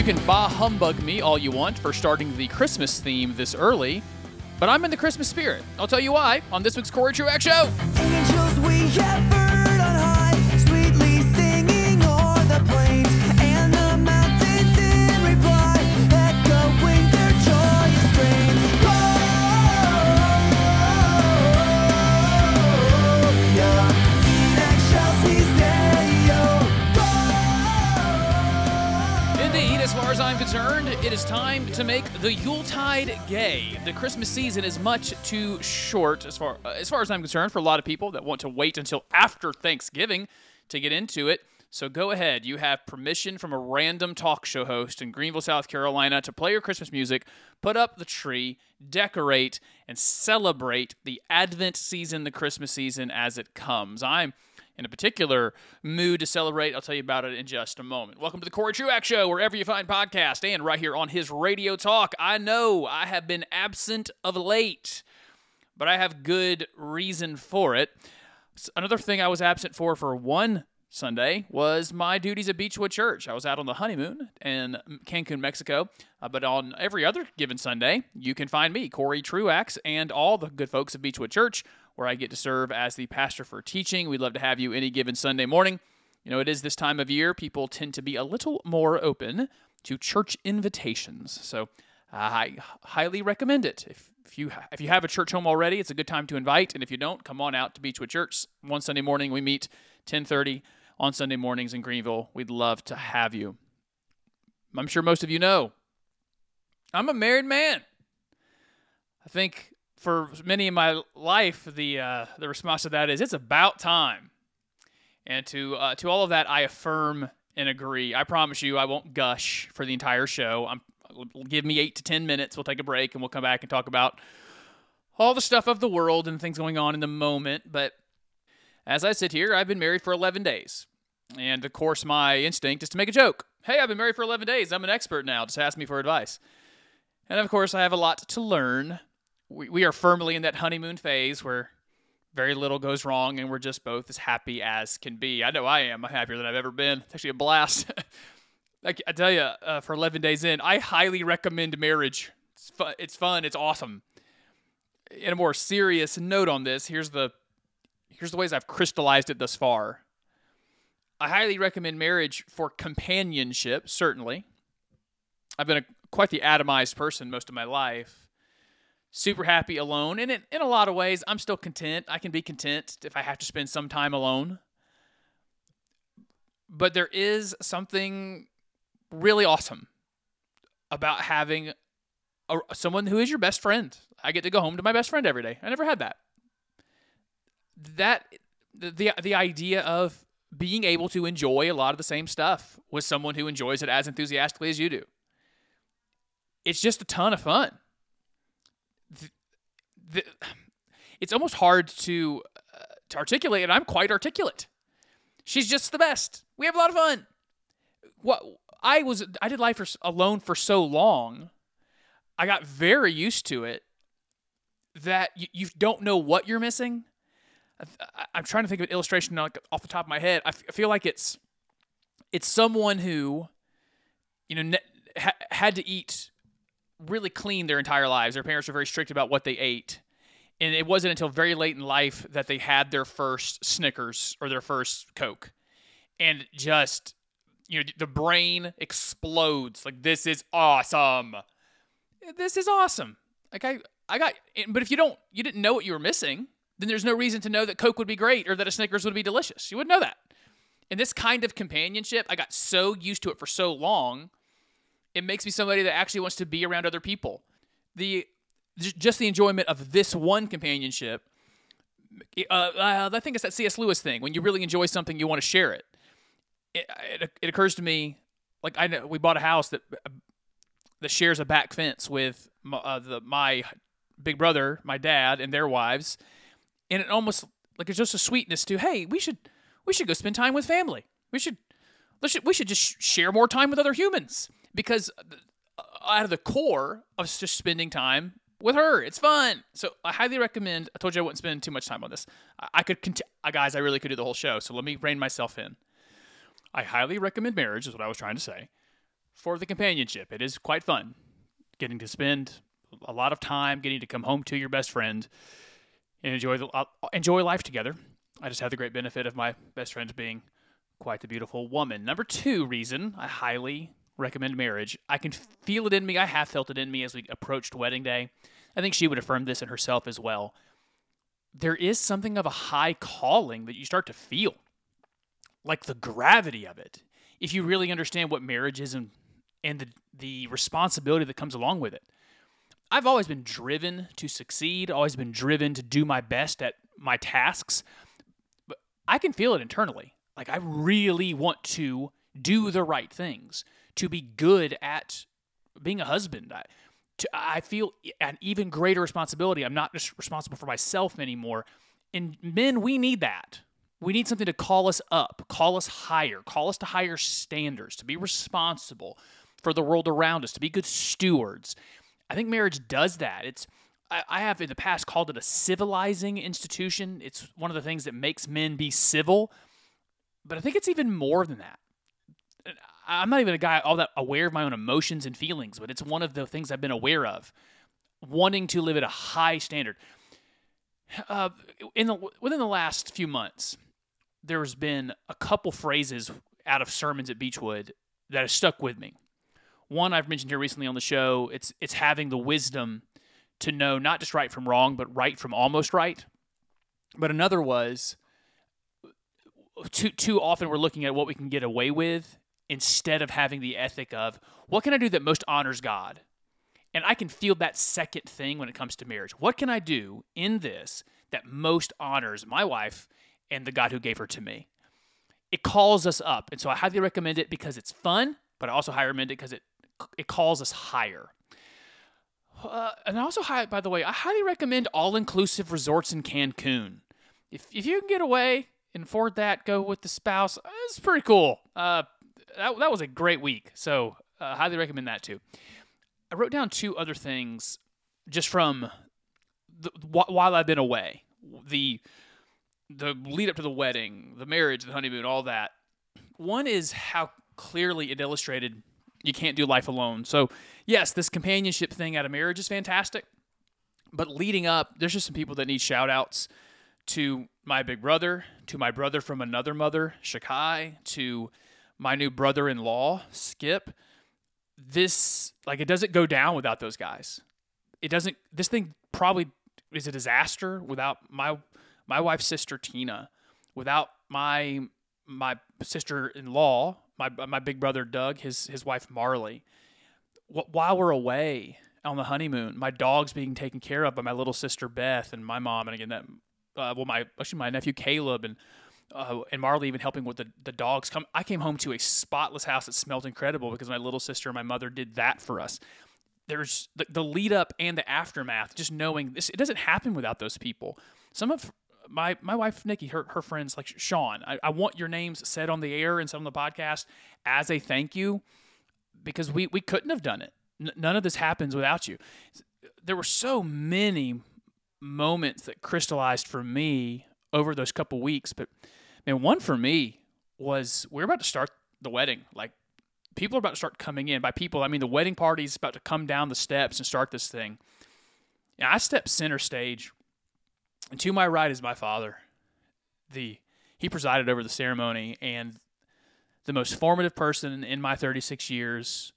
You can bah humbug me all you want for starting the Christmas theme this early, but I'm in the Christmas spirit. I'll tell you why on this week's Corey Truax Show. Concerned, it is time to make the Yuletide gay. The Christmas season is much too short, as far uh, as far as I'm concerned, for a lot of people that want to wait until after Thanksgiving to get into it. So go ahead. You have permission from a random talk show host in Greenville, South Carolina, to play your Christmas music, put up the tree, decorate, and celebrate the Advent season, the Christmas season as it comes. I'm in a particular mood to celebrate. I'll tell you about it in just a moment. Welcome to the Corey Truax Show, wherever you find podcast, and right here on his radio talk. I know I have been absent of late, but I have good reason for it. Another thing I was absent for for one Sunday was my duties at Beechwood Church. I was out on the honeymoon in Cancun, Mexico. Uh, but on every other given Sunday, you can find me, Corey Truax, and all the good folks at Beechwood Church, where I get to serve as the pastor for teaching. We'd love to have you any given Sunday morning. You know, it is this time of year. People tend to be a little more open to church invitations. So uh, I highly recommend it. If, if you if you have a church home already, it's a good time to invite. And if you don't, come on out to Beechwood Church. One Sunday morning, we meet 1030 on Sunday mornings in Greenville. We'd love to have you. I'm sure most of you know I'm a married man. I think for many in my life, the uh, the response to that is it's about time. And to uh, to all of that, I affirm and agree. I promise you, I won't gush for the entire show. I'm give me eight to ten minutes. We'll take a break and we'll come back and talk about all the stuff of the world and things going on in the moment. But as I sit here, I've been married for 11 days. And of course, my instinct is to make a joke. Hey, I've been married for 11 days. I'm an expert now. Just ask me for advice. And of course, I have a lot to learn. We, we are firmly in that honeymoon phase where very little goes wrong and we're just both as happy as can be. I know I am. I'm happier than I've ever been. It's actually a blast. like, I tell you, uh, for 11 days in, I highly recommend marriage. It's fun. It's fun. It's awesome. In a more serious note on this, here's the here's the ways I've crystallized it thus far. I highly recommend marriage for companionship, certainly. I've been a, quite the atomized person most of my life. Super happy alone. And in, in a lot of ways, I'm still content. I can be content if I have to spend some time alone. But there is something really awesome about having a, someone who is your best friend. I get to go home to my best friend every day. I never had that that the, the the idea of being able to enjoy a lot of the same stuff with someone who enjoys it as enthusiastically as you do. It's just a ton of fun. The, it's almost hard to uh, to articulate, and I'm quite articulate. She's just the best. We have a lot of fun. What I was, I did life for, alone for so long. I got very used to it that you, you don't know what you're missing I- I'm trying to think of an illustration like, off the top of my head. I, f- I feel like it's it's someone who, you know, ne- ha- had to eat really clean their entire lives. Their parents were very strict about what they ate, and it wasn't until very late in life that they had their first Snickers or their first Coke, and just you know the brain explodes like this is awesome. This is awesome. Like I I got, but if you don't you didn't know what you were missing then there's no reason to know that Coke would be great or that a Snickers would be delicious. You wouldn't know that. And this kind of companionship, I got so used to it for so long, it makes me somebody that actually wants to be around other people. The just the enjoyment of this one companionship. Uh, uh, I think it's that C.S. Lewis thing. When you really enjoy something, you want to share it. It, it, it occurs to me, like I know we bought a house that that shares a back fence with my, uh, the my big brother, my dad, and their wives and it almost like it's just a sweetness to hey we should we should go spend time with family we should let's we should just share more time with other humans because uh, out of the core of just spending time with her it's fun so i highly recommend i told you i wouldn't spend too much time on this i, could cont- uh, guys i really could do the whole show so let me rein myself in i highly recommend marriage is what i was trying to say for the companionship. It is quite fun getting to spend a lot of time, getting to come home to your best friend and enjoy the uh, enjoy life together. I just have the great benefit of my best friend being quite the beautiful woman. Number two reason I highly recommend marriage. I can feel it in me. I have felt it in me as we approached wedding day. I think she would affirm this in herself as well. There is something of a high calling that you start to feel, like the gravity of it, if you really understand what marriage is and and the the responsibility that comes along with it. I've always been driven to succeed, always been driven to do my best at my tasks. But I can feel it internally. Like I really want to do the right things, to be good at being a husband. I, to, I feel an even greater responsibility. I'm not just responsible for myself anymore. And men, we need that. We need something to call us up, call us higher, call us to higher standards, to be responsible for the world around us, to be good stewards. I think marriage does that. It's I, I have in the past called it a civilizing institution. It's one of the things that makes men be civil, but I think it's even more than that. I'm not even a guy all that aware of my own emotions and feelings, but it's one of the things I've been aware of. Wanting to live at a high standard. Uh, in the within the last few months, there's been a couple phrases out of sermons at Beechwood that have stuck with me. One I've mentioned here recently on the show. It's it's having the wisdom to know not just right from wrong, but right from almost right. But another was too too often we're looking at what we can get away with instead of having the ethic of what can I do that most honors God? And I can feel that second thing when it comes to marriage. What can I do in this that most honors my wife and the God who gave her to me? It calls us up. And so I highly recommend it because it's fun, but I also highly recommend it because it it calls us higher. Uh, and also, hi- by the way, I highly recommend all-inclusive resorts in Cancun. If if you can get away and afford that, go with the spouse. It's pretty cool. Uh, that that was a great week. So uh, highly recommend that too. I wrote down two other things just from the, while I've been away. The the lead up to the wedding, the marriage, the honeymoon, all that. One is how clearly it illustrated you can't do life alone. So, yes, this companionship thing out of marriage is fantastic. But leading up, there's just some people that need shout outs to my big brother, to my brother from another mother, Shakai, to my new brother in law, Skip. This, like, it doesn't go down without those guys. It doesn't, this thing probably is a disaster without my my wife's sister Tina, without my my sister-in-law, my my big brother Doug, his his wife Marley. While we're away on the honeymoon, my dog's being taken care of by my little sister Beth and my mom, and again that uh, well my actually my nephew Caleb and. Uh, and Marley even helping with the, the dogs. Come, I came home to a spotless house that smelled incredible because my little sister and my mother did that for us. There's the, the lead up and the aftermath just knowing this it doesn't happen without those people. Some of my my wife nikki her, her friends like sean I, I want your names said on the air and some of the podcast as a thank you because we we couldn't have done it. N- none of this happens without you. There were so many moments that crystallized for me over those couple weeks but man one for me was we're about to start the wedding like people are about to start coming in. By people, I mean the wedding party is about to come down the steps and start this thing. And I step center stage, and to my right is my father. The he presided over the ceremony, and the most formative person in my 36 years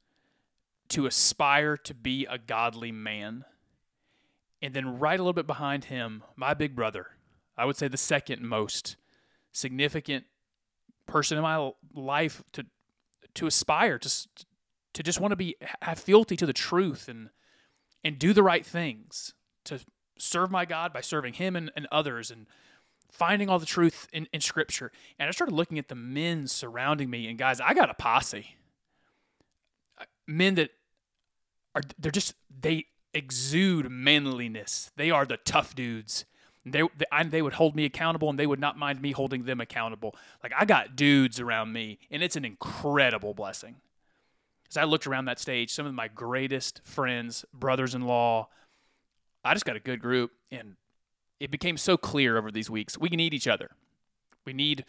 to aspire to be a godly man. And then right a little bit behind him, my big brother. I would say the second most significant person in my life to to aspire to to just want to be have fealty to the truth and and do the right things to serve my God by serving Him and, and others and finding all the truth in, in Scripture. And I started looking at the men surrounding me, and guys, I got a posse. Men that are they're just they exude manliness. They are the tough dudes. They they, I, they would hold me accountable, and they would not mind me holding them accountable. Like I got dudes around me, and it's an incredible blessing. As I looked around that stage, some of my greatest friends, brothers-in-law, I just got a good group, and it became so clear over these weeks. We need each other. We need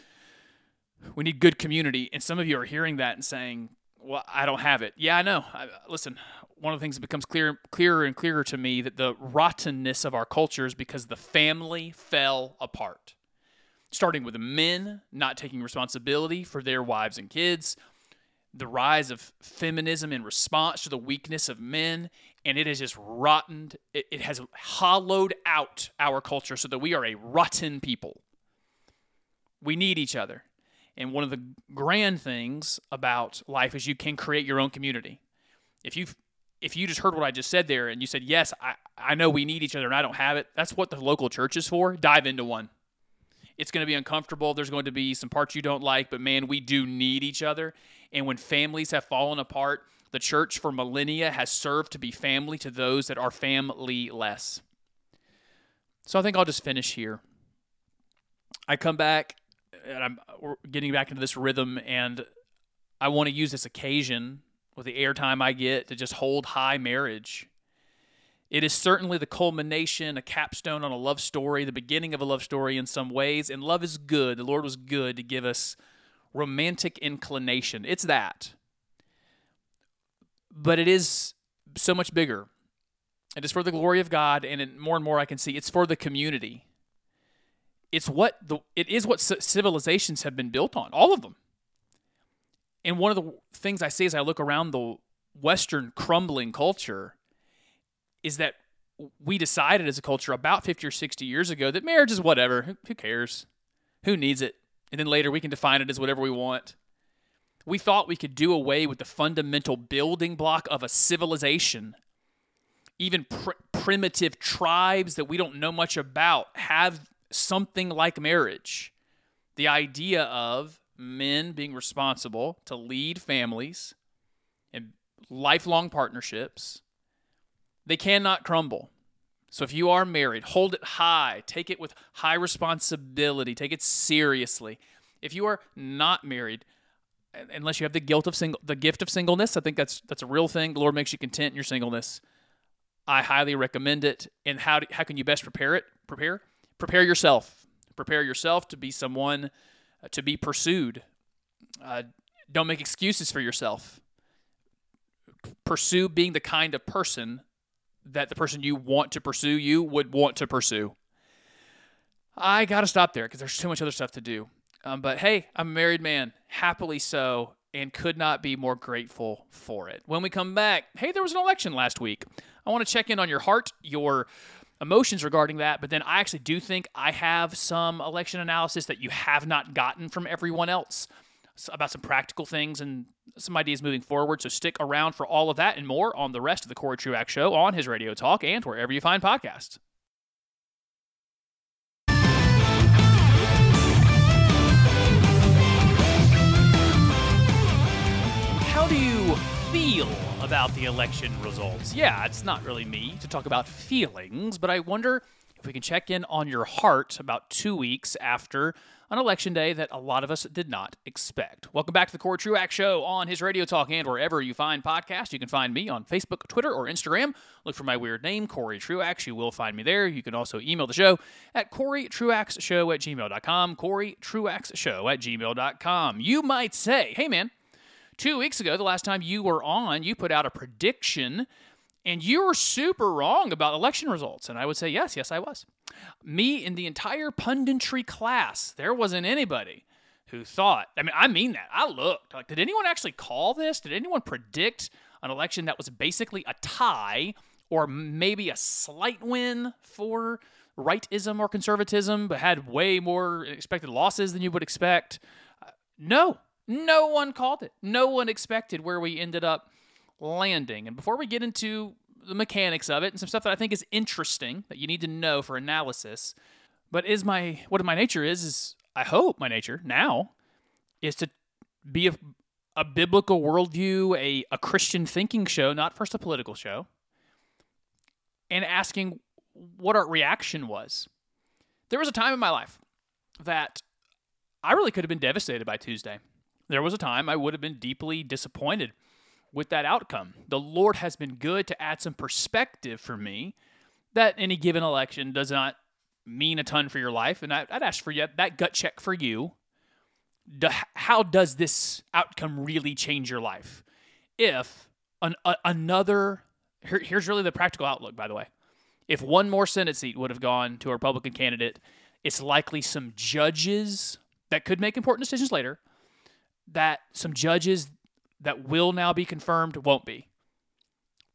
we need good community. And some of you are hearing that and saying, well, I don't have it. Yeah, I know. I, listen, one of the things that becomes clear, clearer and clearer to me that the rottenness of our culture is because the family fell apart. Starting with men not taking responsibility for their wives and kids, the rise of feminism in response to the weakness of men, and it has just rotten. It, it has hollowed out our culture so that we are a rotten people. We need each other. And one of the grand things about life is you can create your own community. If you if you just heard what I just said there and you said, Yes, I, I know we need each other and I don't have it, that's what the local church is for. Dive into one. It's going to be uncomfortable. There's going to be some parts you don't like, but man, we do need each other. And when families have fallen apart, the church for millennia has served to be family to those that are family less. So I think I'll just finish here. I come back and I'm getting back into this rhythm, and I want to use this occasion with the airtime I get to just hold high marriage. It is certainly the culmination, a capstone on a love story, the beginning of a love story in some ways, and love is good. The Lord was good to give us romantic inclination. It's that. But it is so much bigger. It is for the glory of God, and more and more I can see it's for the community it's what the it is what civilizations have been built on, all of them. And one of the things I see as I look around the Western crumbling culture is that we decided as a culture about 50 or 60 years ago that marriage is whatever. Who, cares? Who needs it? And then later we can define it as whatever we want. We thought we could do away with the fundamental building block of a civilization. Even pr- primitive tribes that we don't know much about have something like marriage. The idea of men being responsible to lead families and lifelong partnerships, they cannot crumble. So if you are married, hold it high, take it with high responsibility, take it seriously. If you are not married, unless you have the guilt of single the gift of singleness, I think that's that's a real thing. The Lord makes you content in your singleness. I highly recommend it. And how do, how can you best prepare it? Prepare prepare yourself. Prepare yourself to be someone uh, to be pursued. Uh, don't make excuses for yourself. Pursue being the kind of person that the person you want to pursue you would want to pursue. I got to stop there because there's too much other stuff to do. Um, but hey, I'm a married man, happily so, and could not be more grateful for it. When we come back, hey, there was an election last week. I want to check in on your heart, your emotions regarding that, but then I actually do think I have some election analysis that you have not gotten from everyone else about some practical things and some ideas moving forward. So stick around for all of that and more on the rest of the Corey Truax Show on his Radio Talk and wherever you find podcasts. How do you feel about the election results. Yeah, it's not really me to talk about feelings, but I wonder if we can check in on your heart about two weeks after an election day that a lot of us did not expect. Welcome back to the Corey Truax Show on his Radio Talk and wherever you find podcasts. You can find me on Facebook, Twitter, or Instagram. Look for my weird name, Corey Truax. You will find me there. You can also email the show at CoreyTruaxShow at gmail.com. CoreyTruaxShow at gmail.com. You might say, hey man, Two weeks ago, the last time you were on, you put out a prediction and you were super wrong about election results. And I would say, yes, yes, I was. Me in the entire punditry class, there wasn't anybody who thought, I mean, I mean that. I looked. Like, did anyone actually call this? Did anyone predict an election that was basically a tie or maybe a slight win for rightism or conservatism, but had way more expected losses than you would expect? Uh, no, no one called it. No one expected where we ended up landing. And before we get into the mechanics of it and some stuff that I think is interesting that you need to know for analysis, but is my what my nature is is I hope my nature now is to be a, a biblical worldview, a, a Christian thinking show, not first a political show, and asking what our reaction was. There was a time in my life that I really could have been devastated by Tuesday there was a time I would have been deeply disappointed with that outcome. The Lord has been good to add some perspective for me that any given election does not mean a ton for your life. And I, would ask for you, that gut check for you. How does this outcome really change your life? if an, a, another here, here's really the practical outlook by the way if one more senate seat would have gone to a republican candidate it's likely some judges that could make important decisions later that some judges that will now be confirmed won't be.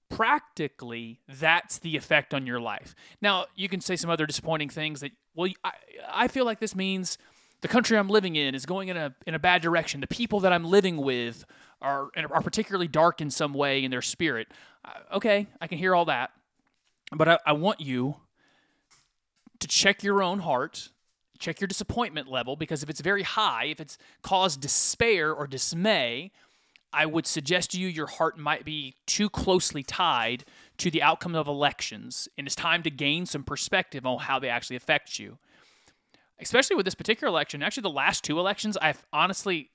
Practically that's the effect on your life. Now you can say some other disappointing things that well i, I feel like this means the country i'm living in is going in a in a bad direction. The people that i'm living with are are particularly dark in some way in their spirit. Uh, okay i can hear all that but I, I want you to check your own heart check your disappointment level because if it's very high if it's caused despair or dismay I would suggest to you your heart might be too closely tied to the outcome of elections, and it's time to gain some perspective on how they actually affect you. Especially with this particular election, actually, the last two elections, I've honestly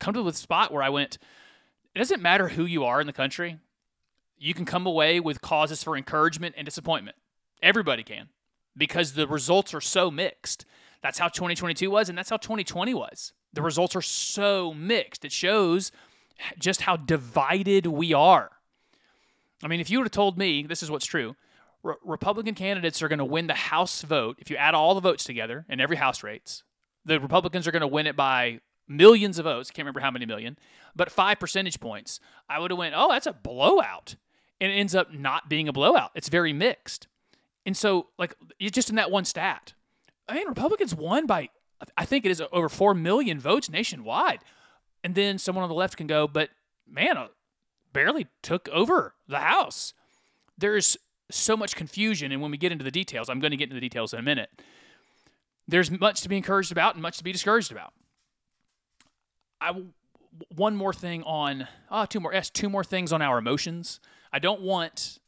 come to the spot where I went, it doesn't matter who you are in the country, you can come away with causes for encouragement and disappointment. Everybody can, because the results are so mixed. That's how 2022 was, and that's how 2020 was. The results are so mixed. It shows just how divided we are. I mean, if you would have told me this is what's true, Re- Republican candidates are going to win the House vote if you add all the votes together in every House rates. The Republicans are going to win it by millions of votes. Can't remember how many million, but five percentage points. I would have went, oh, that's a blowout, and it ends up not being a blowout. It's very mixed, and so like just in that one stat, I mean, Republicans won by I think it is over four million votes nationwide. And then someone on the left can go, but man, uh, barely took over the House. There's so much confusion. And when we get into the details, I'm going to get into the details in a minute. There's much to be encouraged about and much to be discouraged about. I one more thing on ah two more yes two more things on our emotions. I don't want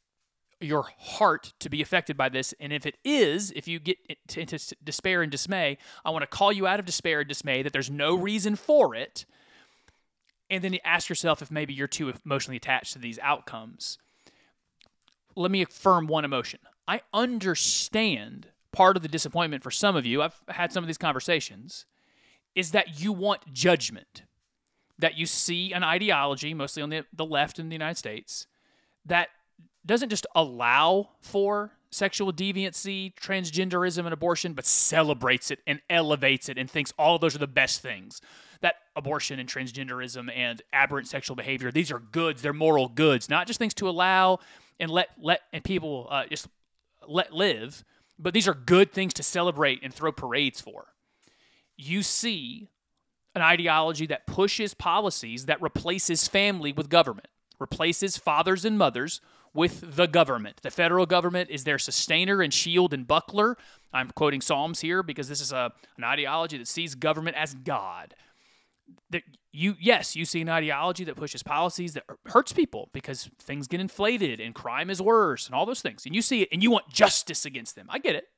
your heart to be affected by this, and if it is, if you get into despair and dismay, I want to call you out of despair and dismay that there's no reason for it and then you ask yourself if maybe you're too emotionally attached to these outcomes. Let me affirm one emotion. I understand part of the disappointment for some of you. I've had some of these conversations is that you want judgment, that you see an ideology, mostly on the, the left in the United States, that doesn't just allow for sexual deviancy, transgenderism, and abortion, but celebrates it and elevates it and thinks all of those are the best things. That abortion and transgenderism and aberrant sexual behavior these are goods. They're moral goods not just things to allow and let let and people uh, just let live but these are good things to celebrate and throw parades for. You see an ideology that pushes policies that replaces family with government replaces fathers and mothers with the government. The federal government is their sustainer and shield and buckler. I'm quoting Psalms here because this is a, an ideology that sees government as God that you yes you see an ideology that pushes policies that hurts people because things get inflated and crime is worse and all those things and you see it and you want justice against them i get it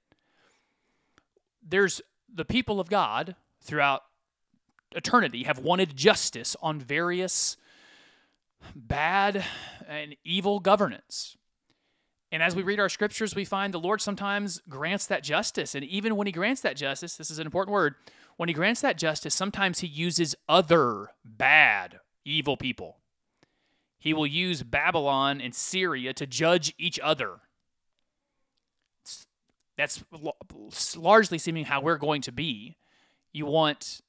there's the people of god throughout eternity have wanted justice on various bad and evil governance and as we read our scriptures we find the lord sometimes grants that justice and even when he grants that justice this is an important word when he grants that justice, sometimes he uses other bad, evil people. He will use Babylon and Syria to judge each other. That's largely seeming how we're going to be. You want,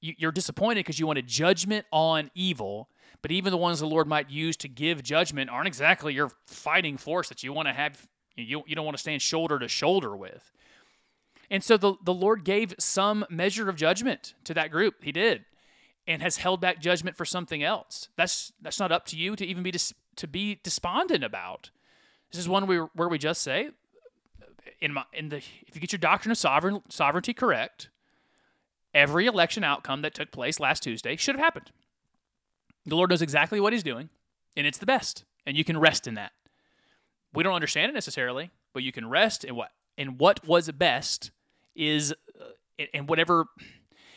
you're disappointed because you want a judgment on evil, but even the ones the Lord might use to give judgment aren't exactly your fighting force that you want to have. You, you don't want to stand shoulder to shoulder with. And so the, the Lord gave some measure of judgment to that group. He did. And has held back judgment for something else. That's that's not up to you to even be dis, to be despondent about. This is one where, where we just say, in my in the if you get your doctrine of sovereign sovereignty correct, every election outcome that took place last Tuesday should have happened. The Lord knows exactly what He's doing, and it's the best, and you can rest in that. We don't understand it necessarily, but you can rest in what in what was best is uh, and whatever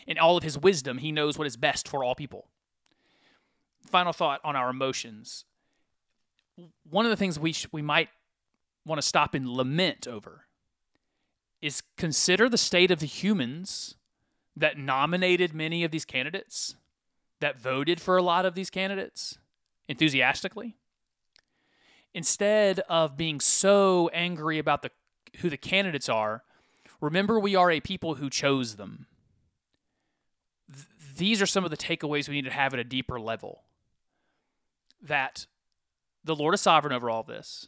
in all of his wisdom he knows what is best for all people. Final thought on our emotions. One of the things we sh- we might want to stop and lament over is consider the state of the humans that nominated many of these candidates that voted for a lot of these candidates enthusiastically. Instead of being so angry about the who the candidates are, remember we are a people who chose them. Th- these are some of the takeaways we need to have at a deeper level. That the Lord is sovereign over all this.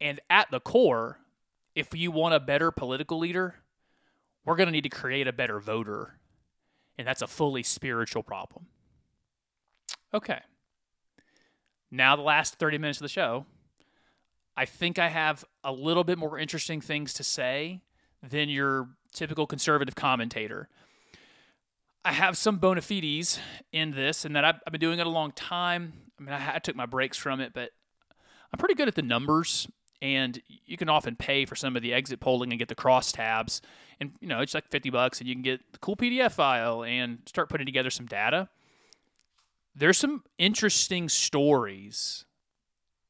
And at the core, if you want a better political leader, we're going to need to create a better voter. And that's a fully spiritual problem. Okay. Now, the last 30 minutes of the show, I think I have a little bit more interesting things to say than your typical conservative commentator. I have some bona fides in this, and that I've, I've been doing it a long time. I mean, I, I took my breaks from it, but I'm pretty good at the numbers and you can often pay for some of the exit polling and get the crosstabs. And you know it's like 50 bucks and you can get the cool pdf file and start putting together some data. There's some interesting stories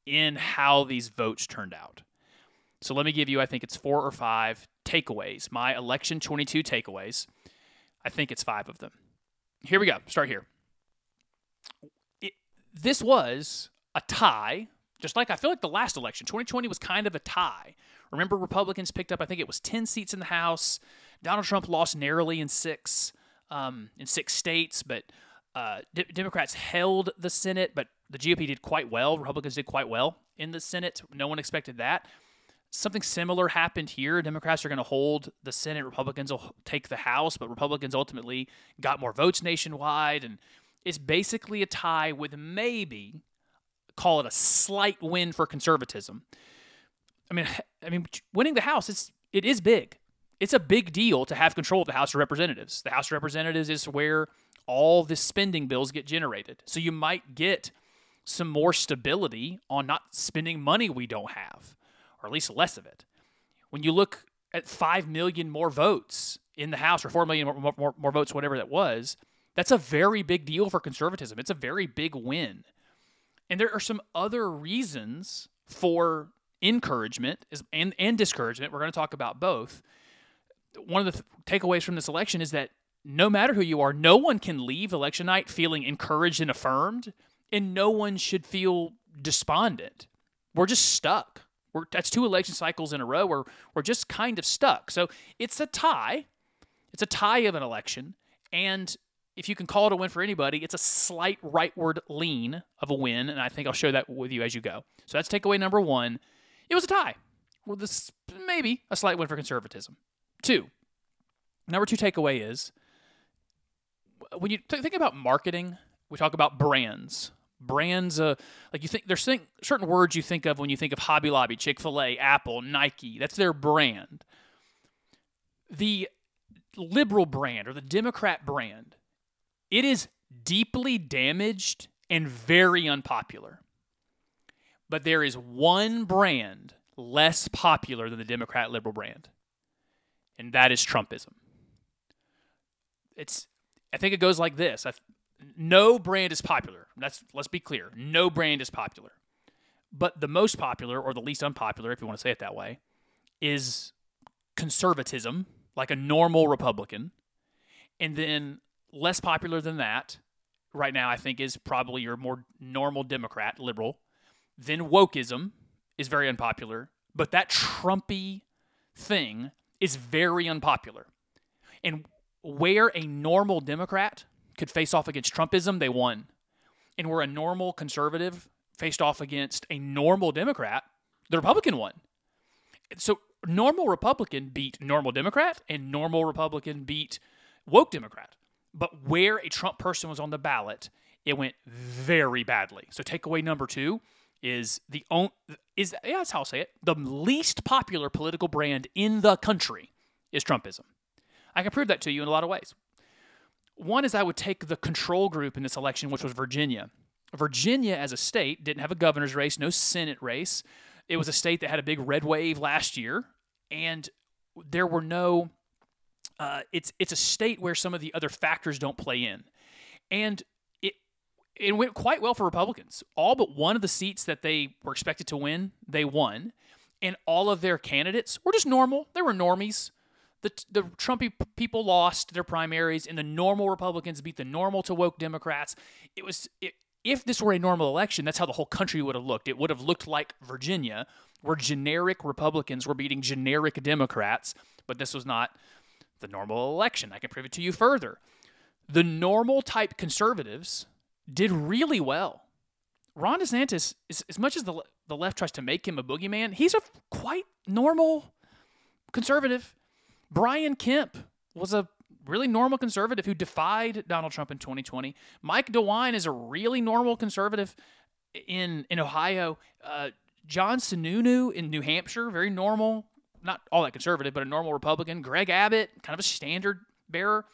in how these votes turned out. So let me give you i think it's four or five takeaways my election 22 takeaways. I think it's five of them. Here we go. Start here. It, this was a tie just like I feel like the last election, 2020 was kind of a tie. Remember, Republicans picked up, I think it was 10 seats in the House. Donald Trump lost narrowly in six, um, in six states, but uh, D- Democrats held the Senate, but the GOP did quite well. Republicans did quite well in the Senate. No one expected that. Something similar happened here. Democrats are going to hold the Senate. Republicans will take the House, but Republicans ultimately got more votes nationwide. And it's basically a tie with maybe call it a slight win for conservatism. I mean, I mean, winning the House is it is big. It's a big deal to have control of the House of Representatives. The House of Representatives is where all the spending bills get generated. So you might get some more stability on not spending money we don't have, or at least less of it. When you look at 5 million more votes in the House, or 4 million more, more, more votes, whatever that was, that's a very big deal for conservatism. It's a very big win. And there are some other reasons for encouragement and, and discouragement. We're going to talk about both. One of the th- takeaways from this election is that no matter who you are, no one can leave election night feeling encouraged and affirmed, and no one should feel despondent. We're just stuck. We're, that's two election cycles in a row where we're just kind of stuck. So it's a tie. It's a tie of an election. And if you can call it a win for anybody, it's a slight rightward lean of a win, and I think I'll show that with you as you go. So that's takeaway number one. It was a tie. Well, this maybe a slight win for conservatism. Two. Number two takeaway is when you th- think about marketing, we talk about brands. Brands, uh, like you think there's think, certain words you think of when you think of Hobby Lobby, Chick Fil A, Apple, Nike. That's their brand. The liberal brand or the Democrat brand it is deeply damaged and very unpopular. But there is one brand less popular than the Democrat liberal brand, and that is Trumpism. It's I think it goes like this. I, no brand is popular. That's let's be clear. No brand is popular. But the most popular or the least unpopular, if you want to say it that way, is conservatism, like a normal Republican. And then less popular than that right now, I think, is probably your more normal Democrat, liberal. Then wokeism is very unpopular, but that Trumpy thing is very unpopular. And where a normal Democrat could face off against Trumpism, they won. And where a normal conservative faced off against a normal Democrat, the Republican won. So normal Republican beat normal Democrat, and normal Republican beat woke Democrat. But where a Trump person was on the ballot, it went very badly. So takeaway number two is the own is yeah, that's how I'll say it. The least popular political brand in the country is Trumpism. I can prove that to you in a lot of ways. One is I would take the control group in this election, which was Virginia. Virginia, as a state, didn't have a governor's race, no Senate race. It was a state that had a big red wave last year, and there were no uh, it's it's a state where some of the other factors don't play in, and it it went quite well for Republicans. All but one of the seats that they were expected to win, they won, and all of their candidates were just normal. They were normies. The the Trumpy people lost their primaries, and the normal Republicans beat the normal to woke Democrats. It was it if this were a normal election, that's how the whole country would have looked. It would have looked like Virginia, where generic Republicans were beating generic Democrats, but this was not the normal election. I can prove it to you further. The normal type conservatives did really well. Ron DeSantis, as, as much as the, the left tries to make him a boogeyman, he's a quite normal conservative. Brian Kemp was a really normal conservative who defied Donald Trump in 2020. Mike DeWine is a really normal conservative in in Ohio. Uh, John Sununu in New Hampshire, very normal, not all that conservative, but a normal Republican. Greg Abbott, kind of a standard bearer.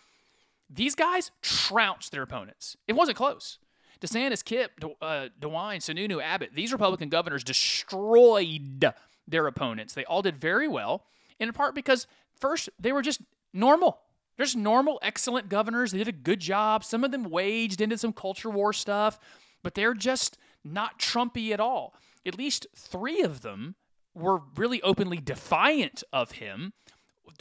These guys trounced their opponents. It wasn't close. DeSantis, Kip, De, uh, DeWine, Sununu, Abbott, these Republican governors destroyed their opponents. They all did very well, in part because, first, they were just normal. They're just normal, excellent governors. They did a good job. Some of them waged into some culture war stuff, but they're just not Trumpy at all. At least three of them were really openly defiant of him.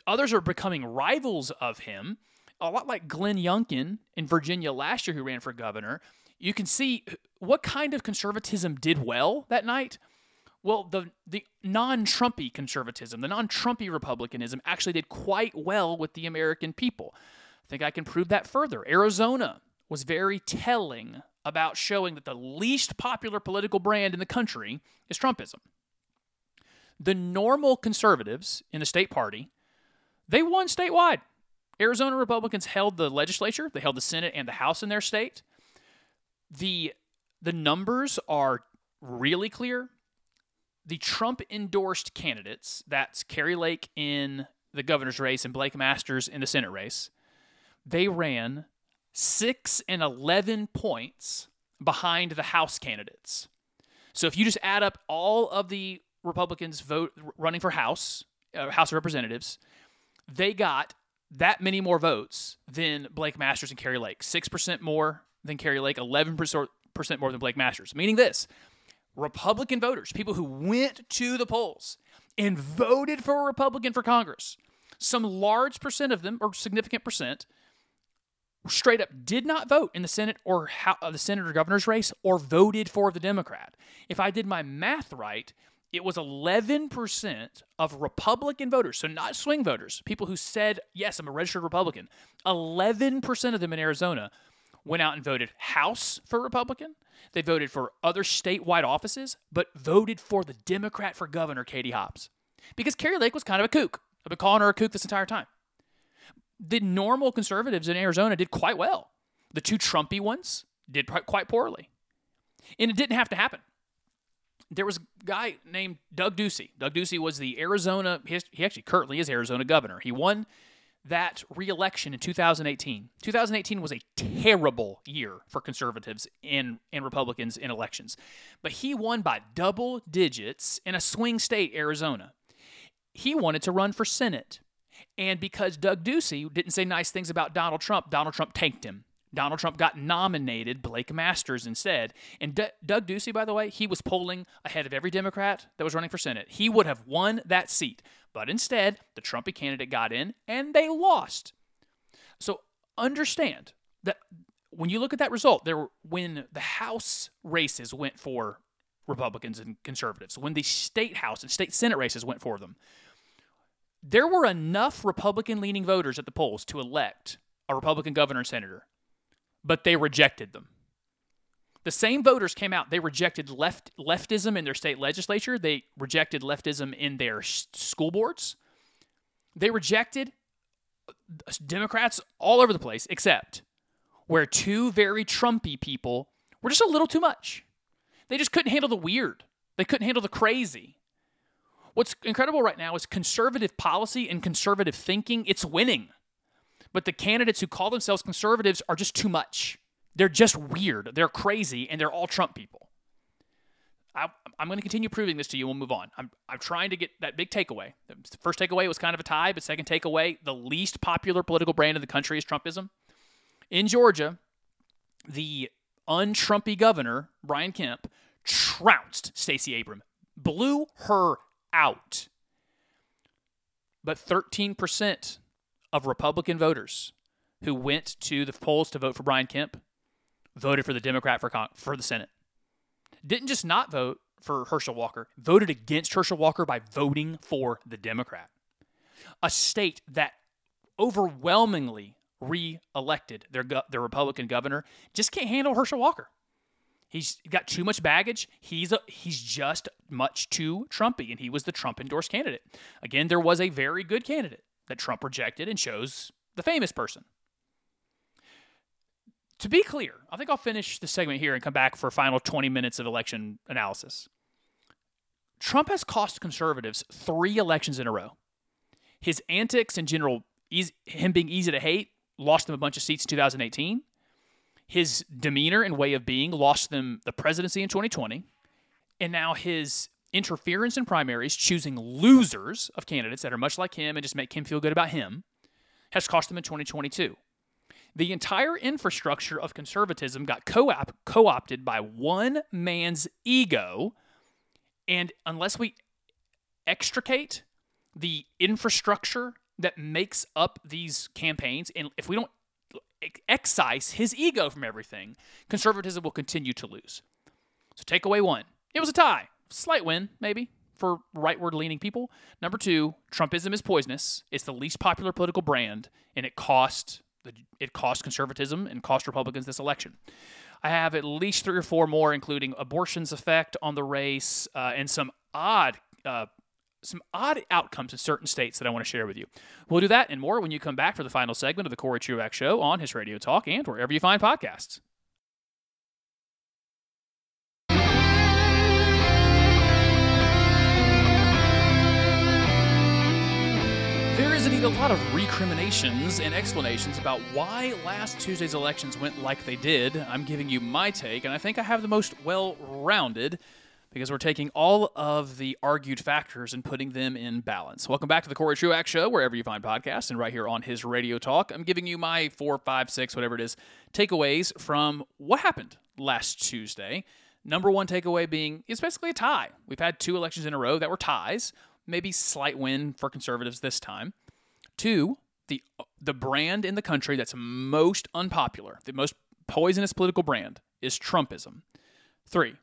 Others are becoming rivals of him. A lot like Glenn Youngkin in Virginia last year, who ran for governor. You can see what kind of conservatism did well that night. Well, the the non-Trumpy conservatism, the non-Trumpy republicanism actually did quite well with the American people. I think I can prove that further. Arizona was very telling about showing that the least popular political brand in the country is Trumpism. The normal conservatives in the state party, they won statewide. Arizona Republicans held the legislature, they held the Senate and the House in their state. The the numbers are really clear the Trump endorsed candidates, that's Kari Lake in the governor's race and Blake Masters in the Senate race, they ran 6 and 11 points behind the House candidates. So if you just add up all of the Republicans vote running for House, uh, House of Representatives, they got that many more votes than Blake Masters and Kari Lake. 6% more than Kari Lake, 11% more than Blake Masters. Meaning this, Republican voters, people who went to the polls and voted for a Republican for Congress, some large percent of them, or significant percent, straight up did not vote in the Senate or how, uh, the Senate or governor's race or voted for the Democrat. If I did my math right, it was 11% of Republican voters, so not swing voters, people who said, yes, I'm a registered Republican. 11% of them in Arizona went out and voted House for Republican. They voted for other statewide offices, but voted for the Democrat for governor, Katie Hobbs. Because Kari Lake was kind of a kook. I've been calling her a kook this entire time. The normal conservatives in Arizona did quite well. The two Trumpy ones did quite poorly. And it didn't have to happen. There was a guy named Doug Ducey. Doug Ducey was the Arizona, he actually currently is Arizona governor. He won that reelection in 2018. 2018 was a terrible year for conservatives and, and Republicans in elections. But he won by double digits in a swing state, Arizona. He wanted to run for Senate. And because Doug Ducey didn't say nice things about Donald Trump, Donald Trump tanked him. Donald Trump got nominated Blake Masters instead. And D- Doug Ducey, by the way, he was polling ahead of every Democrat that was running for Senate. He would have won that seat. But instead, the Trumpy candidate got in and they lost. So understand that when you look at that result, there when the House races went for Republicans and conservatives, when the state House and state Senate races went for them, there were enough Republican leaning voters at the polls to elect a Republican governor and senator but they rejected them. The same voters came out. They rejected left leftism in their state legislature. They rejected leftism in their school boards. They rejected uh, Democrats all over the place, except where two very Trumpy people were just a little too much. They just couldn't handle the weird. They couldn't handle the crazy. What's incredible right now is conservative policy and conservative thinking, it's winning but the candidates who call themselves conservatives are just too much. They're just weird. They're crazy, and they're all Trump people. I, am going to continue proving this to you. We'll move on. I'm, I'm trying to get that big takeaway. The first takeaway was kind of a tie, but second takeaway, the least popular political brand in the country is Trumpism. In Georgia, the untrumpy governor, Brian Kemp, trounced Stacey Abrams, blew her out. But 13% of Republican voters who went to the polls to vote for Brian Kemp voted for the Democrat for Con- for the Senate. Didn't just not vote for Herschel Walker, voted against Herschel Walker by voting for the Democrat. A state that overwhelmingly re-elected their go- their Republican governor just can't handle Herschel Walker. He's got too much baggage. He's a, he's just much too Trumpy, and he was the Trump endorsed candidate. Again, there was a very good candidate that Trump rejected and chose the famous person. To be clear, I think I'll finish the segment here and come back for final 20 minutes of election analysis. Trump has cost conservatives three elections in a row. His antics in general, him being easy to hate, lost them a bunch of seats in 2018 his demeanor and way of being lost them the presidency in 2020. And now his interference in primaries, choosing losers of candidates that are much like him and just make him feel good about him, has cost them in 2022. The entire infrastructure of conservatism got co opted by one man's ego. And unless we extricate the infrastructure that makes up these campaigns, and if we don't excise his ego from everything, conservatism will continue to lose. So, takeaway one it was a tie. Slight win, maybe, for rightward leaning people. Number two, Trumpism is poisonous. It's the least popular political brand, and it cost it cost conservatism and cost Republicans this election. I have at least three or four more, including abortion's effect on the race uh, and some odd uh, some odd outcomes in certain states that I want to share with you. We'll do that and more when you come back for the final segment of the Corey Truax Show on his Radio Talk and wherever you find podcasts. There is indeed a lot of recriminations and explanations about why last Tuesday's elections went like they did. I'm giving you my take, and I think I have the most well rounded because we're taking all of the argued factors and putting them in balance. Welcome back to the Corey Truax Show, wherever you find podcasts, and right here on his radio talk. I'm giving you my four, five, six, whatever it is, takeaways from what happened last Tuesday. Number one takeaway being it's basically a tie. We've had two elections in a row that were ties, maybe slight win for conservatives this time. Two, the the brand in the country that's most unpopular, the most poisonous political brand is Trumpism. Three,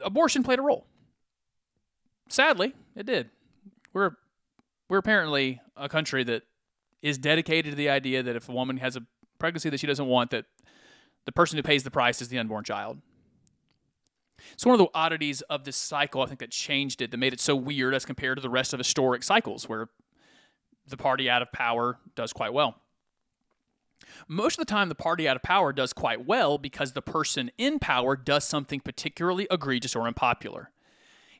abortion played a role. Sadly, it did. We're we're apparently a country that is dedicated to the idea that if a woman has a pregnancy that she doesn't want, that the person who pays the price is the unborn child. It's one of the oddities of this cycle, I think, that changed it, that made it so weird as compared to the rest of historic cycles, where the party out of power does quite well. Most of the time, the party out of power does quite well because the person in power does something particularly egregious or unpopular.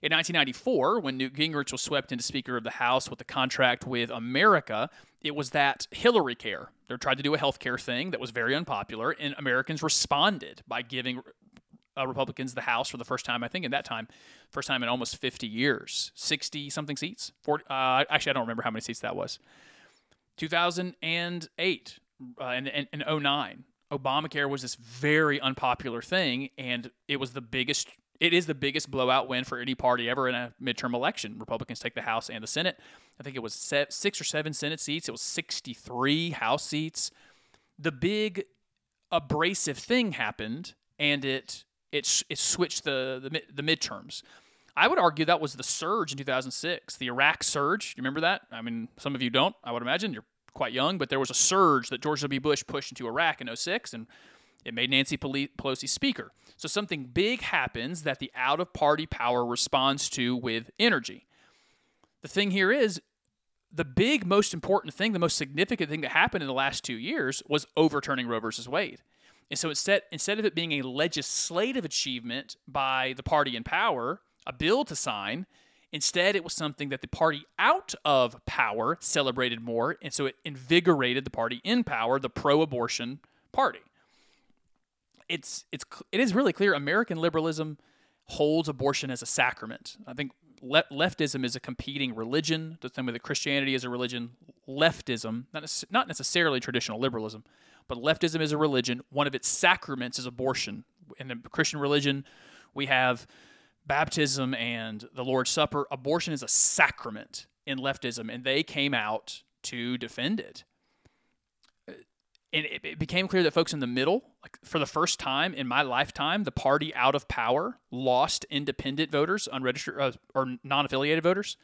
In 1994, when Newt Gingrich was swept into Speaker of the House with a contract with America, it was that Hillary Care. They tried to do a health care thing that was very unpopular, and Americans responded by giving uh, Republicans the House for the first time, I think, in that time, first time in almost 50 years, 60 something seats. 40, uh, actually, I don't remember how many seats that was. 2008, uh, and in, in 09, Obamacare was this very unpopular thing, and it was the biggest. It is the biggest blowout win for any party ever in a midterm election. Republicans take the House and the Senate. I think it was six or seven Senate seats. It was 63 House seats. The big abrasive thing happened, and it it it switched the the, the midterms. I would argue that was the surge in 2006, the Iraq surge. You remember that? I mean, some of you don't. I would imagine you're quite young, but there was a surge that George W. Bush pushed into Iraq in 06, and it made Nancy Pelosi speaker. So something big happens that the out of party power responds to with energy. The thing here is the big, most important thing, the most significant thing that happened in the last two years was overturning Roe versus Wade. And so instead, instead of it being a legislative achievement by the party in power, a bill to sign, Instead, it was something that the party out of power celebrated more, and so it invigorated the party in power, the pro-abortion party. It's it's it is really clear American liberalism holds abortion as a sacrament. I think le- leftism is a competing religion, the same way that Christianity is a religion. Leftism, not not necessarily traditional liberalism, but leftism is a religion. One of its sacraments is abortion. In the Christian religion, we have baptism and the Lord's Supper, abortion is a sacrament in leftism, and they came out to defend it. and it, became clear that folks in the middle, like for the first time in my lifetime, the party out of power lost independent voters, unregistered uh, or non-affiliated voters,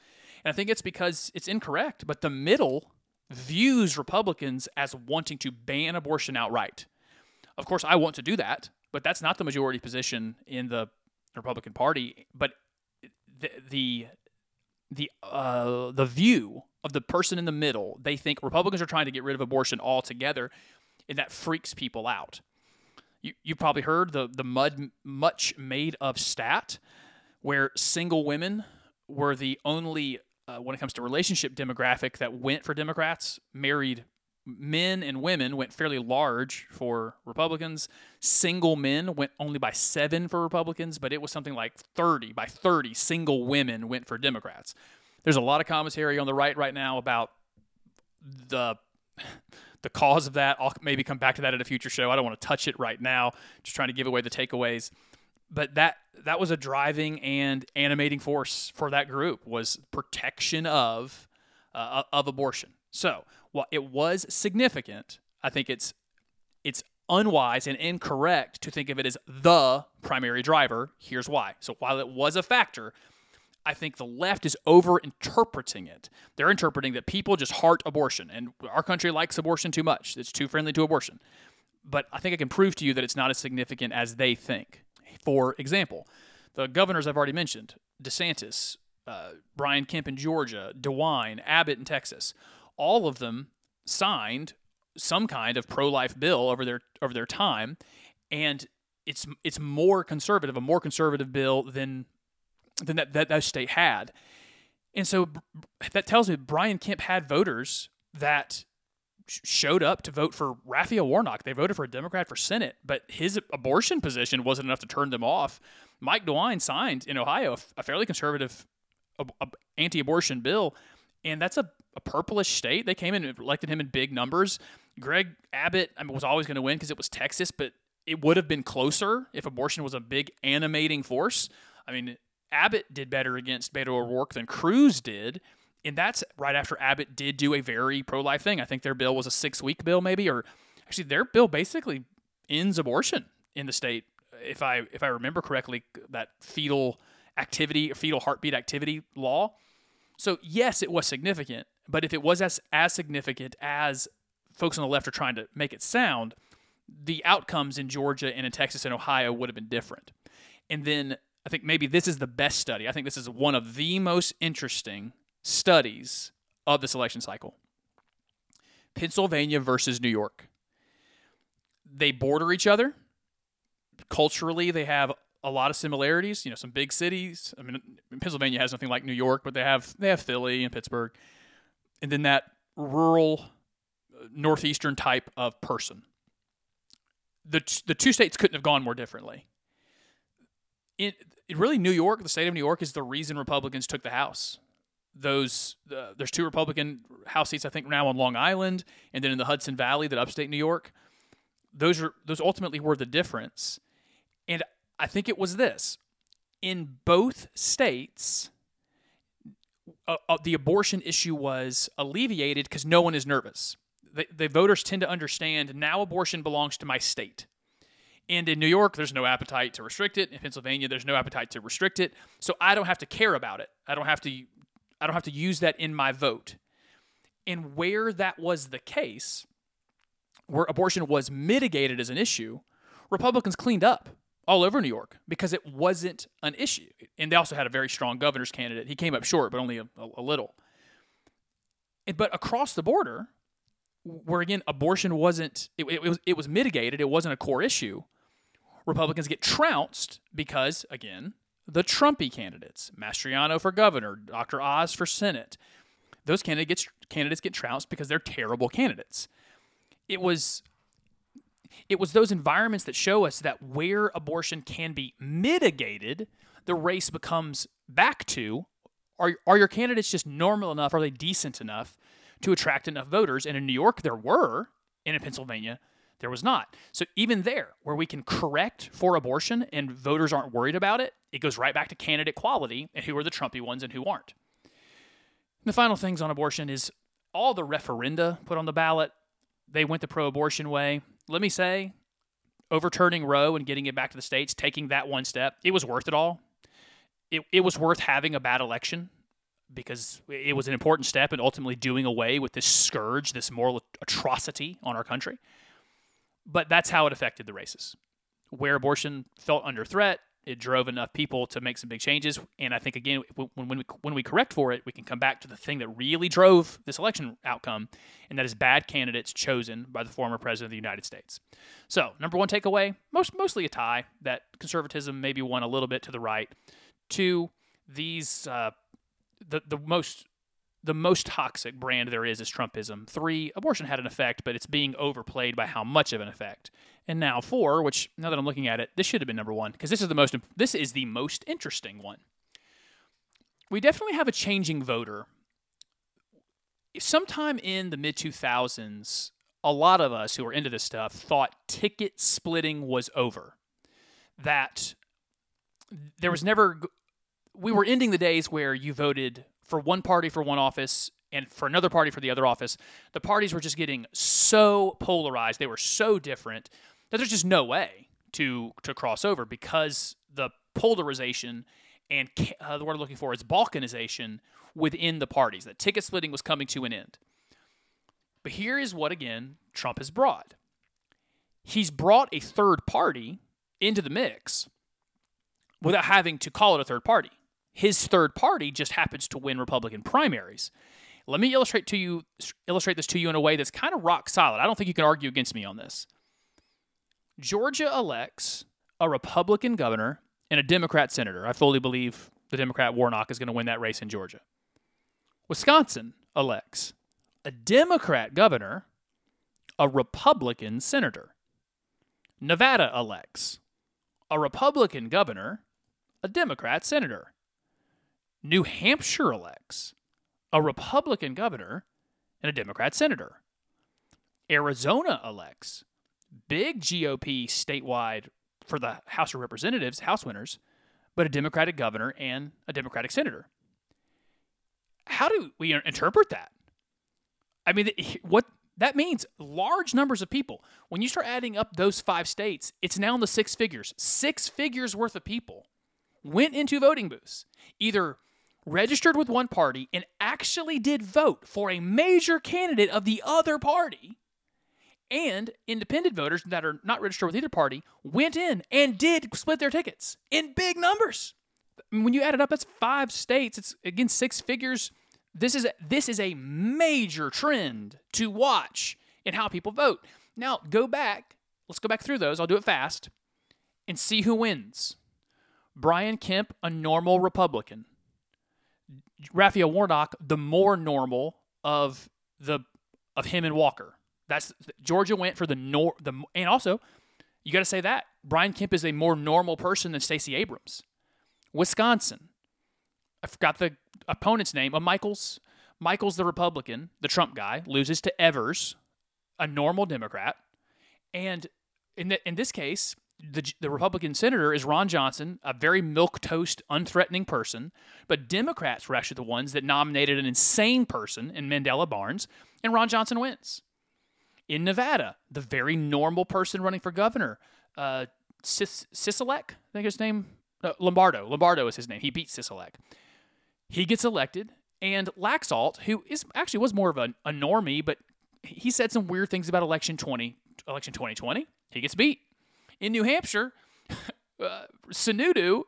and I think it's because it's incorrect. But the middle views Republicans as wanting to ban abortion outright. Of course, I want to do that, but that's not the majority position in the Republican Party. But the the the uh, the view of the person in the middle, they think Republicans are trying to get rid of abortion altogether, and that freaks people out. You you probably heard the the mud much made of stat, where single women were the only uh, when it comes to relationship demographic that went for Democrats. Married men and women went fairly large for Republicans. Single men went only by seven for Republicans, but it was something like 30 by 30 single women went for Democrats. There's a lot of commentary on the right right now about the the cause of that. I'll maybe come back to that at a future show. I don't want to touch it right now. Just trying to give away the takeaways. But that that was a driving and animating force for that group was protection of uh, of abortion. So while it was significant, I think it's it's unwise and incorrect to think of it as the primary driver. Here's why. So while it was a factor, I think the left is over interpreting it. They're interpreting that people just heart abortion, and our country likes abortion too much. It's too friendly to abortion. But I think I can prove to you that it's not as significant as they think. For example, the governors I've already mentioned DeSantis, uh, Brian Kemp in Georgia, DeWine, Abbott in Texas all of them signed some kind of pro-life bill over their over their time, and it's it's more conservative, a more conservative bill than than that that, that state had, and so that tells me Brian Kemp had voters that showed up to vote for Raphael Warnock. They voted for a Democrat for Senate, but his abortion position wasn't enough to turn them off. Mike DeWine signed in Ohio a fairly conservative anti-abortion bill, and that's a a purplish state. They came in and elected him in big numbers. Greg Abbott I mean, was always going to win because it was Texas, but it would have been closer if abortion was a big animating force. I mean, Abbott did better against Beto O'Rourke than Cruz did. And that's right after Abbott did do a very pro life thing. I think their bill was a six week bill, maybe, or actually their bill basically ends abortion in the state. If I if I remember correctly, that fetal activity, fetal heartbeat activity law. So yes, it was significant, but if it was as, as significant as folks on the left are trying to make it sound, the outcomes in Georgia and in Texas and Ohio would have been different. And then I think maybe this is the best study. I think this is one of the most interesting studies of this election cycle. Pennsylvania versus New York. They border each other. Culturally, they have a lot of similarities. You know, some big cities. I mean, Pennsylvania has nothing like New York, but they have they have Philly and Pittsburgh and then that rural uh, northeastern type of person. The, the two states couldn't have gone more differently. It, it really, New York, the state of New York, is the reason Republicans took the House. Those uh, there's two Republican House seats, I think, now on Long Island, and then in the Hudson Valley, that upstate New York. Those are those ultimately were the difference, and I think it was this: in both states, uh, uh, the abortion issue was alleviated because no one is nervous. The, the voters tend to understand now abortion belongs to my state. And in New York, there's no appetite to restrict it. In Pennsylvania, there's no appetite to restrict it. So I don't have to care about it. I don't have to I don't have to use that in my vote. And where that was the case, where abortion was mitigated as an issue, Republicans cleaned up all over New York because it wasn't an issue. And they also had a very strong governor's candidate. He came up short, but only a, a little. And, but across the border, where again abortion wasn't it, it, was it was mitigated, it wasn't a core issue. Republicans get trounced because again the Trumpy candidates, Mastriano for governor, Dr. Oz for Senate, those candidates candidates get trounced because they're terrible candidates. It was it was those environments that show us that where abortion can be mitigated, the race becomes back to are, are your candidates just normal enough? Are they decent enough to attract enough voters? And in New York, there were, and in Pennsylvania, there was not. So even there, where we can correct for abortion and voters aren't worried about it, it goes right back to candidate quality and who are the Trumpy ones and who aren't. And the final things on abortion is all the referenda put on the ballot they went the pro-abortion way. Let me say, overturning Roe and getting it back to the states, taking that one step, it was worth it all. It, it was worth having a bad election because it was an important step in ultimately doing away with this scourge, this moral atrocity on our country. But that's how it affected the races. Where abortion felt under threat, it drove enough people to make some big changes. And I think again, when, when we when we correct for it, we can come back to the thing that really drove this election outcome, and that is bad candidates chosen by the former president of the United States. So, number one takeaway: most mostly a tie. That conservatism maybe won a little bit to the right. Two, these uh, the the most the most toxic brand there is is Trumpism. Three, abortion had an effect, but it's being overplayed by how much of an effect. And now four, which now that I'm looking at it, this should have been number one because this is the most this is the most interesting one. We definitely have a changing voter. Sometime in the mid 2000s, a lot of us who are into this stuff thought ticket splitting was over. That there was never we were ending the days where you voted for one party for one office and for another party for the other office. The parties were just getting so polarized. They were so different that there's just no way to to cross over because the polarization and uh, the word I'm looking for is balkanization within the parties. That ticket splitting was coming to an end. But here is what again Trump has brought. He's brought a third party into the mix without having to call it a third party his third party just happens to win Republican primaries. Let me illustrate to you illustrate this to you in a way that's kind of rock solid. I don't think you can argue against me on this. Georgia elects a Republican governor and a Democrat senator. I fully believe the Democrat Warnock is going to win that race in Georgia. Wisconsin elects a Democrat governor, a Republican senator. Nevada elects a Republican governor, a Democrat senator. New Hampshire elects a Republican governor and a Democrat senator. Arizona elects big GOP statewide for the House of Representatives, House winners, but a Democratic governor and a Democratic senator. How do we interpret that? I mean, what that means large numbers of people. When you start adding up those five states, it's now in the six figures. Six figures worth of people went into voting booths, either registered with one party and actually did vote for a major candidate of the other party, and independent voters that are not registered with either party went in and did split their tickets in big numbers. When you add it up, that's five states. It's again six figures. This is a, this is a major trend to watch in how people vote. Now go back. Let's go back through those. I'll do it fast and see who wins. Brian Kemp, a normal Republican. Raphael Warnock the more normal of the of him and Walker. That's Georgia went for the nor the and also you got to say that Brian Kemp is a more normal person than Stacey Abrams. Wisconsin, I forgot the opponent's name. A Michels. Michels, the Republican, the Trump guy, loses to Evers, a normal Democrat, and in the, in this case, the, the Republican senator is Ron Johnson, a very milk toast, unthreatening person. But Democrats were actually the ones that nominated an insane person in Mandela Barnes, and Ron Johnson wins. In Nevada, the very normal person running for governor, uh, Sisolak, I think his name, uh, Lombardo. Lombardo is his name. He beats Sisolak. He gets elected, and Laxalt, who is actually was more of a, a normie, but he said some weird things about election 20, election 2020. He gets beat in New Hampshire, uh, Sununu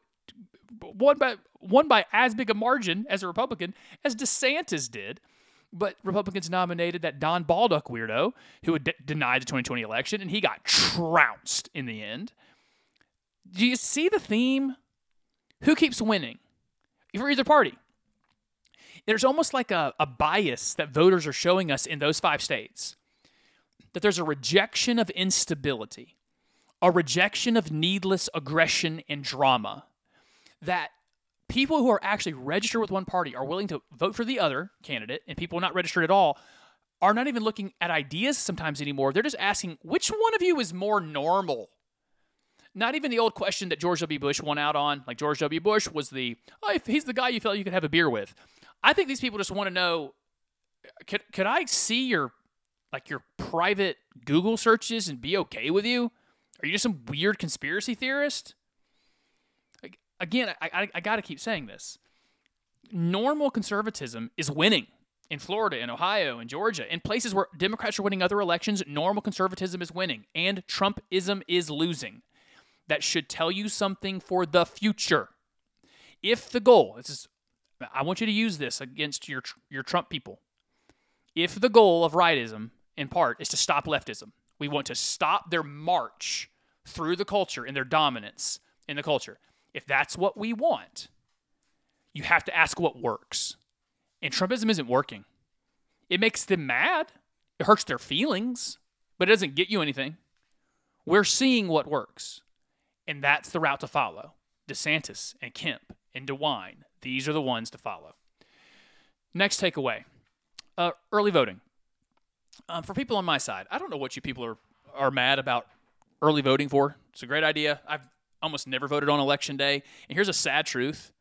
won by won by as big a margin as a Republican as DeSantis did. But Republicans nominated that Don Bolduc weirdo who had d- denied the 2020 election, and he got trounced in the end. Do you see the theme? Who keeps winning for either party? There's almost like a, a bias that voters are showing us in those five states that there's a rejection of instability a rejection of needless aggression and drama. That people who are actually registered with one party are willing to vote for the other candidate, and people not registered at all are not even looking at ideas sometimes anymore. They're just asking, which one of you is more normal? Not even the old question that George W. Bush won out on. Like George W. Bush was the, oh, he's the guy you felt you could have a beer with. I think these people just want to know, could, could I see your like your private Google searches and be okay with you? Are you just some weird conspiracy theorist? Like, again, I, I, I got to keep saying this. Normal conservatism is winning in Florida, in Ohio, in Georgia, in places where Democrats are winning other elections. Normal conservatism is winning, and Trumpism is losing. That should tell you something for the future. If the goal, this is, I want you to use this against your your Trump people. If the goal of rightism, in part, is to stop leftism, we want to stop their march through the culture and their dominance in the culture. If that's what we want, you have to ask what works. And Trumpism isn't working. It makes them mad. It hurts their feelings, but it doesn't get you anything. We're seeing what works. And that's the route to follow. DeSantis and Kemp and DeWine, these are the ones to follow. Next takeaway uh, early voting. Um, for people on my side, I don't know what you people are, are mad about early voting for. It's a great idea. I've almost never voted on election day. And here's a sad truth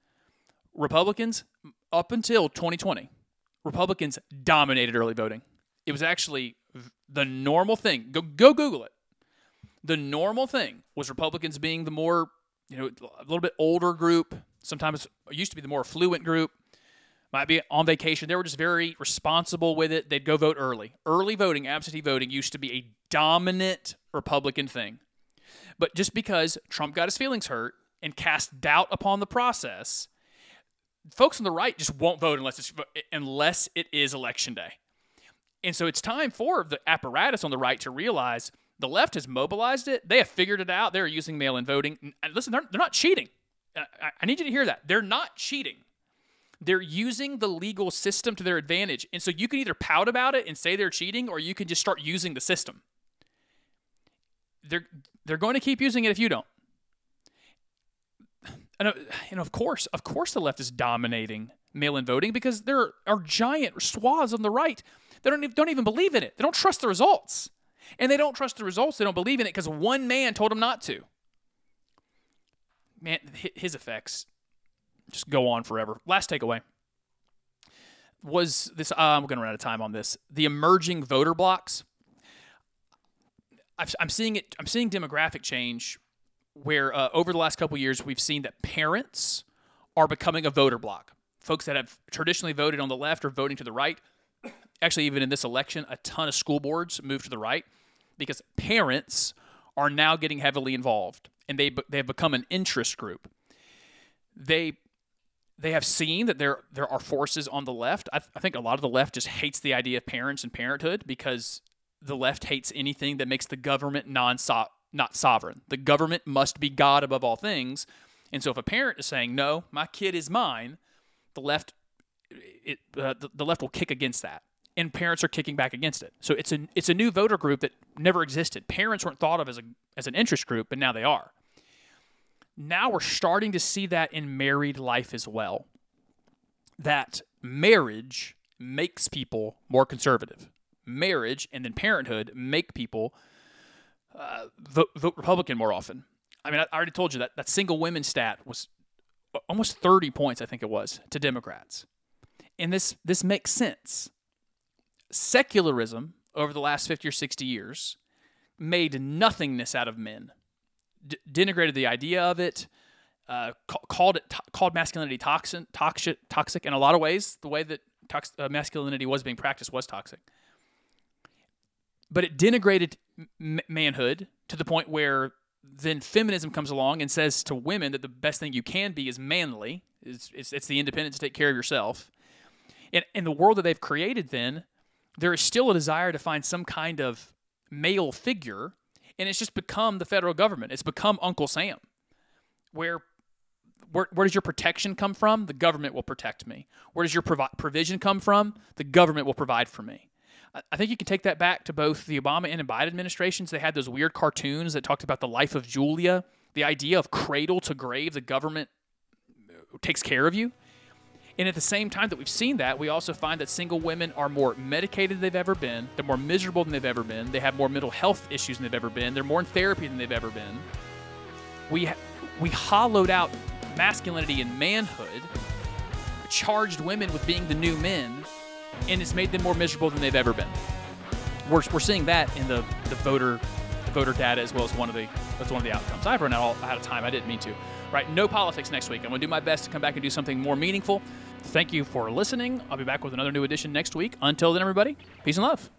Republicans, up until 2020, Republicans dominated early voting. It was actually the normal thing. Go, go Google it. The normal thing was Republicans being the more, you know, a little bit older group. Sometimes used to be the more affluent group. Might be on vacation. They were just very responsible with it. They'd go vote early. Early voting, absentee voting, used to be a dominant Republican thing. But just because Trump got his feelings hurt and cast doubt upon the process, folks on the right just won't vote unless it's unless it is election day. And so it's time for the apparatus on the right to realize the left has mobilized it. They have figured it out. They're using mail-in voting. And listen, they're, they're not cheating. I, I need you to hear that. They're not cheating. They're using the legal system to their advantage. And so you can either pout about it and say they're cheating, or you can just start using the system. They're they're going to keep using it if you don't. And, uh, and of course, of course, the left is dominating mail-in voting because there are giant swaths on the right that don't don't even believe in it. They don't trust the results, and they don't trust the results. They don't believe in it because one man told them not to. Man, his effects just go on forever. Last takeaway was this. Uh, I'm going to run out of time on this. The emerging voter blocs. I've, I'm seeing it. I'm seeing demographic change where uh, over the last couple years we've seen that parents are becoming a voter bloc. Folks that have traditionally voted on the left are voting to the right. Actually, even in this election, a ton of school boards moved to the right because parents are now getting heavily involved and they they have become an interest group. They they have seen that there there are forces on the left. I, th- I think a lot of the left just hates the idea of parents and parenthood because the left hates anything that makes the government non not sovereign. The government must be God above all things. And so if a parent is saying, "No, my kid is mine," the left it, uh, the, the left will kick against that. And parents are kicking back against it. So it's a it's a new voter group that never existed. Parents weren't thought of as a as an interest group, but now they are. Now we're starting to see that in married life as well. That marriage makes people more conservative. Marriage and then parenthood make people uh, vote, Republican more often. I mean, I already told you that that single women stat was almost 30 points, I think it was, to Democrats. And this this makes sense. Secularism over the last 50 or 60 years made nothingness out of men, D- denigrated the idea of it, uh, ca- called it to- called masculinity toxic, toxic, toxic in a lot of ways. The way that tox- uh, masculinity was being practiced was toxic, but it denigrated m- manhood to the point where then feminism comes along and says to women that the best thing you can be is manly. It's, it's, it's the independence to take care of yourself. And in the world that they've created, then there is still a desire to find some kind of male figure, and it's just become the federal government. It's become Uncle Sam, where where, where does your protection come from? The government will protect me. Where does your provi- provision come from? The government will provide for me. I think you can take that back to both the Obama and Biden administrations. They had those weird cartoons that talked about the life of Julia, the idea of cradle to grave, the government takes care of you. And at the same time that we've seen that, we also find that single women are more medicated than they've ever been. They're more miserable than they've ever been. They have more mental health issues than they've ever been. They're more in therapy than they've ever been. We we hollowed out masculinity and manhood, charged women with being the new men, and it's made them more miserable than they've ever been. we're, we're seeing that in the, the voter the voter data as well as one of the as one of the outcomes. I've run out, out of time. I didn't mean to. Right, no politics next week. I'm going to do my best to come back and do something more meaningful. Thank you for listening. I'll be back with another new edition next week. Until then, everybody, peace and love.